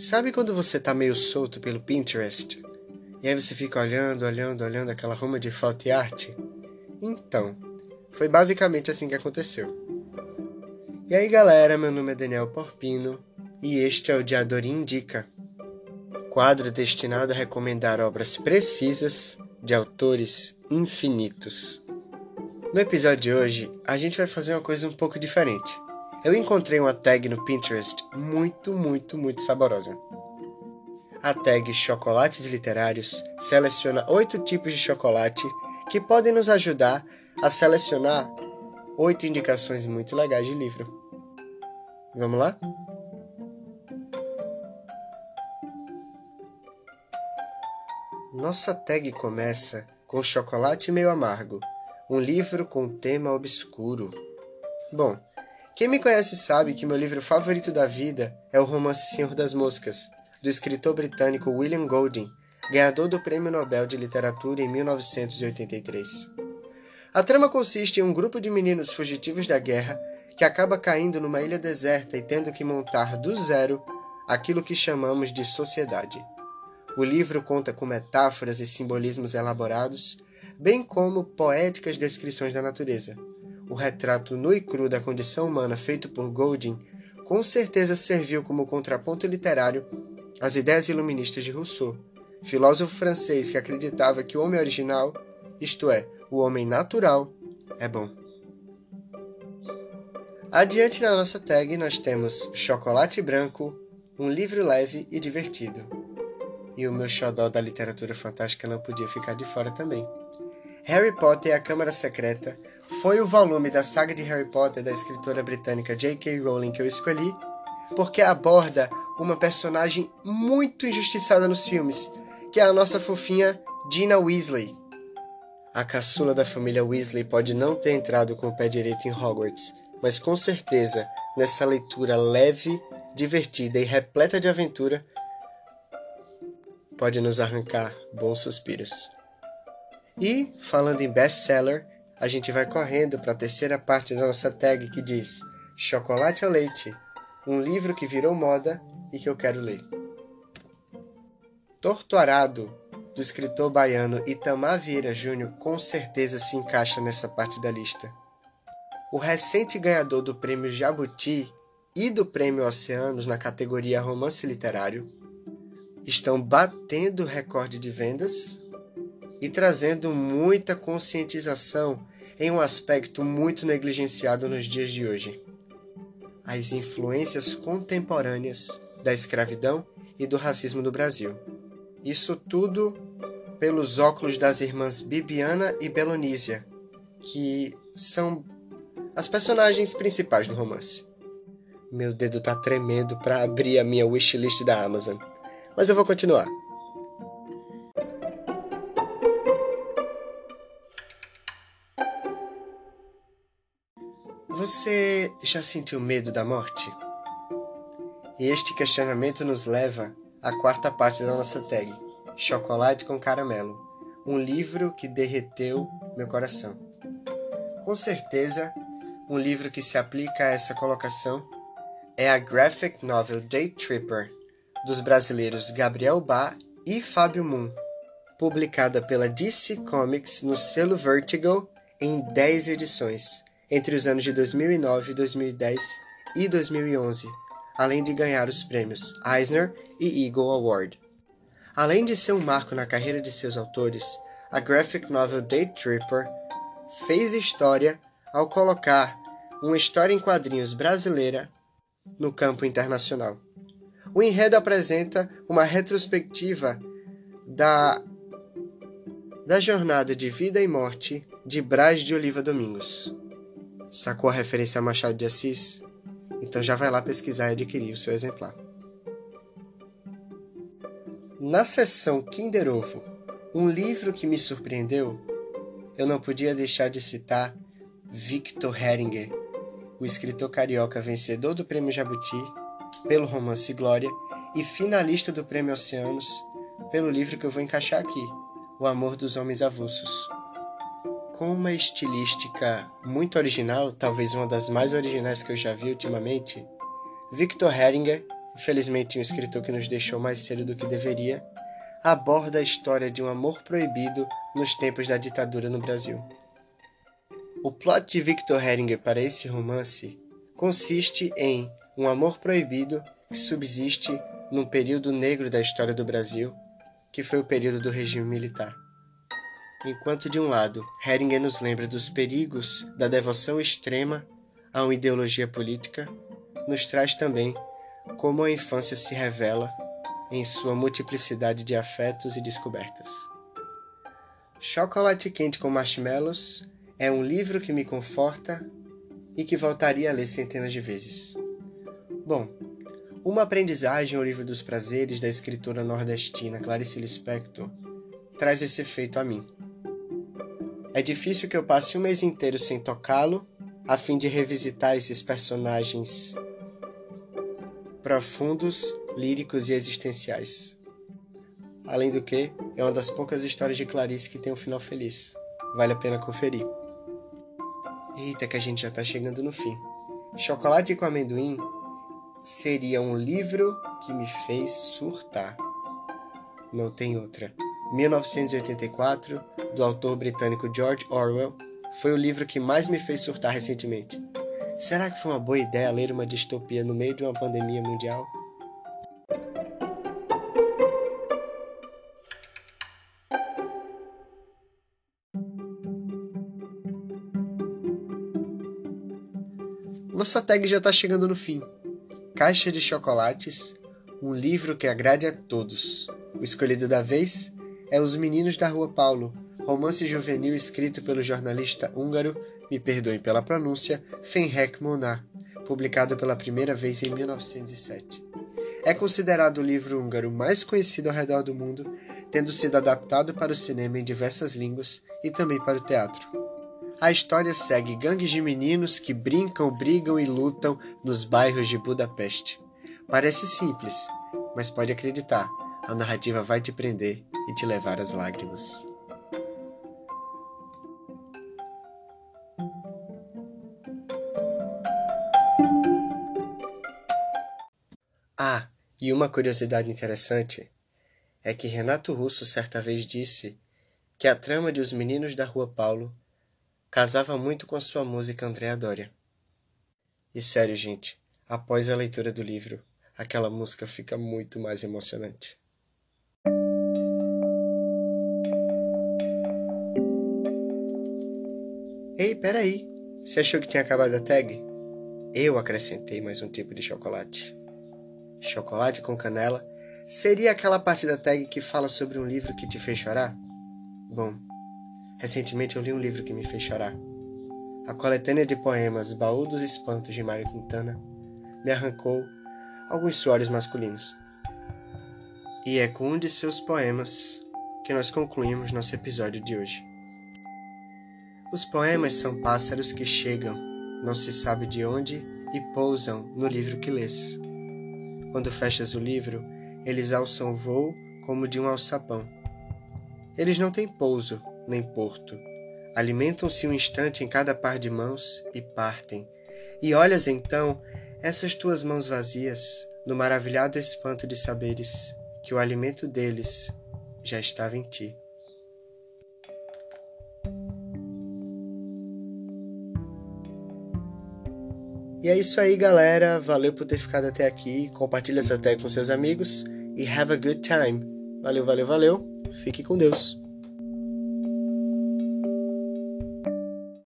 Sabe quando você tá meio solto pelo Pinterest? E aí você fica olhando, olhando, olhando aquela ruma de foto e arte? Então, foi basicamente assim que aconteceu. E aí galera, meu nome é Daniel Porpino e este é o Diador Indica, quadro destinado a recomendar obras precisas de autores infinitos. No episódio de hoje, a gente vai fazer uma coisa um pouco diferente. Eu encontrei uma tag no Pinterest muito, muito, muito saborosa. A tag Chocolates Literários seleciona oito tipos de chocolate que podem nos ajudar a selecionar oito indicações muito legais de livro. Vamos lá? Nossa tag começa com Chocolate Meio Amargo, um livro com tema obscuro. Bom, quem me conhece sabe que meu livro favorito da vida é o romance Senhor das Moscas, do escritor britânico William Golding, ganhador do Prêmio Nobel de Literatura em 1983. A trama consiste em um grupo de meninos fugitivos da guerra que acaba caindo numa ilha deserta e tendo que montar do zero aquilo que chamamos de sociedade. O livro conta com metáforas e simbolismos elaborados, bem como poéticas descrições da natureza o retrato nu e cru da condição humana feito por Golding com certeza serviu como contraponto literário às ideias iluministas de Rousseau, filósofo francês que acreditava que o homem original, isto é, o homem natural, é bom. Adiante na nossa tag nós temos Chocolate Branco, um livro leve e divertido. E o meu xodó da literatura fantástica não podia ficar de fora também. Harry Potter e a Câmara Secreta foi o volume da saga de Harry Potter da escritora britânica J.K. Rowling que eu escolhi, porque aborda uma personagem muito injustiçada nos filmes, que é a nossa fofinha Gina Weasley. A caçula da família Weasley pode não ter entrado com o pé direito em Hogwarts, mas com certeza, nessa leitura leve, divertida e repleta de aventura, pode nos arrancar bons suspiros. E, falando em best-seller, a gente vai correndo para a terceira parte da nossa tag que diz Chocolate ao Leite, um livro que virou moda e que eu quero ler. Torturado, do escritor baiano Itamar Vieira Júnior, com certeza se encaixa nessa parte da lista. O recente ganhador do Prêmio Jabuti e do Prêmio Oceanos na categoria Romance Literário estão batendo recorde de vendas e trazendo muita conscientização em um aspecto muito negligenciado nos dias de hoje: as influências contemporâneas da escravidão e do racismo no Brasil. Isso tudo pelos óculos das irmãs Bibiana e Belonísia, que são as personagens principais do romance. Meu dedo tá tremendo para abrir a minha wishlist da Amazon, mas eu vou continuar. Você já sentiu medo da morte? E este questionamento nos leva à quarta parte da nossa tag: Chocolate com Caramelo um livro que derreteu meu coração. Com certeza, um livro que se aplica a essa colocação é a graphic novel Day Tripper, dos brasileiros Gabriel Bá e Fábio Moon, publicada pela DC Comics no selo Vertigo em 10 edições entre os anos de 2009, 2010 e 2011, além de ganhar os prêmios Eisner e Eagle Award. Além de ser um marco na carreira de seus autores, a graphic novel Day Tripper fez história ao colocar uma história em quadrinhos brasileira no campo internacional. O enredo apresenta uma retrospectiva da, da jornada de vida e morte de Braz de Oliva Domingos. Sacou a referência a Machado de Assis? Então já vai lá pesquisar e adquirir o seu exemplar. Na seção Kinder Ovo, um livro que me surpreendeu, eu não podia deixar de citar Victor Heringer, o escritor carioca vencedor do Prêmio Jabuti pelo romance Glória e finalista do Prêmio Oceanos pelo livro que eu vou encaixar aqui, O Amor dos Homens Avulsos com uma estilística muito original, talvez uma das mais originais que eu já vi ultimamente, Victor Heringer infelizmente um escritor que nos deixou mais cedo do que deveria, aborda a história de um amor proibido nos tempos da ditadura no Brasil. O plot de Victor Heringer para esse romance consiste em um amor proibido que subsiste num período negro da história do Brasil, que foi o período do regime militar. Enquanto, de um lado, Heringer nos lembra dos perigos da devoção extrema a uma ideologia política, nos traz também como a infância se revela em sua multiplicidade de afetos e descobertas. Chocolate Quente com Marshmallows é um livro que me conforta e que voltaria a ler centenas de vezes. Bom, Uma Aprendizagem ao Livro dos Prazeres, da escritora nordestina Clarice Lispector, traz esse efeito a mim. É difícil que eu passe um mês inteiro sem tocá-lo, a fim de revisitar esses personagens profundos, líricos e existenciais. Além do que, é uma das poucas histórias de Clarice que tem um final feliz. Vale a pena conferir. Eita, que a gente já está chegando no fim. Chocolate com Amendoim seria um livro que me fez surtar. Não tem outra. 1984, do autor britânico George Orwell, foi o livro que mais me fez surtar recentemente. Será que foi uma boa ideia ler uma distopia no meio de uma pandemia mundial? Nossa tag já está chegando no fim. Caixa de chocolates, um livro que agrade a todos. O escolhido da vez é Os Meninos da Rua Paulo, romance juvenil escrito pelo jornalista húngaro me perdoem pela pronúncia, Fenrek Monat, publicado pela primeira vez em 1907. É considerado o livro húngaro mais conhecido ao redor do mundo, tendo sido adaptado para o cinema em diversas línguas e também para o teatro. A história segue gangues de meninos que brincam, brigam e lutam nos bairros de Budapeste. Parece simples, mas pode acreditar, a narrativa vai te prender e te levar às lágrimas. Ah, e uma curiosidade interessante é que Renato Russo certa vez disse que a trama de Os Meninos da Rua Paulo casava muito com a sua música Andréa Doria. E sério, gente, após a leitura do livro, aquela música fica muito mais emocionante. Ei, peraí! Você achou que tinha acabado a tag? Eu acrescentei mais um tipo de chocolate chocolate com canela, seria aquela parte da tag que fala sobre um livro que te fez chorar? Bom, recentemente eu li um livro que me fez chorar. A coletânea de poemas Baú dos Espantos de Mário Quintana me arrancou alguns suores masculinos. E é com um de seus poemas que nós concluímos nosso episódio de hoje. Os poemas são pássaros que chegam, não se sabe de onde, e pousam no livro que lês. Quando fechas o livro, eles alçam voo como de um alçapão. Eles não têm pouso nem porto. Alimentam-se um instante em cada par de mãos e partem. E olhas então essas tuas mãos vazias, no maravilhado espanto de saberes que o alimento deles já estava em ti. E é isso aí, galera. Valeu por ter ficado até aqui. Compartilha essa tag com seus amigos e have a good time. Valeu, valeu, valeu. Fique com Deus.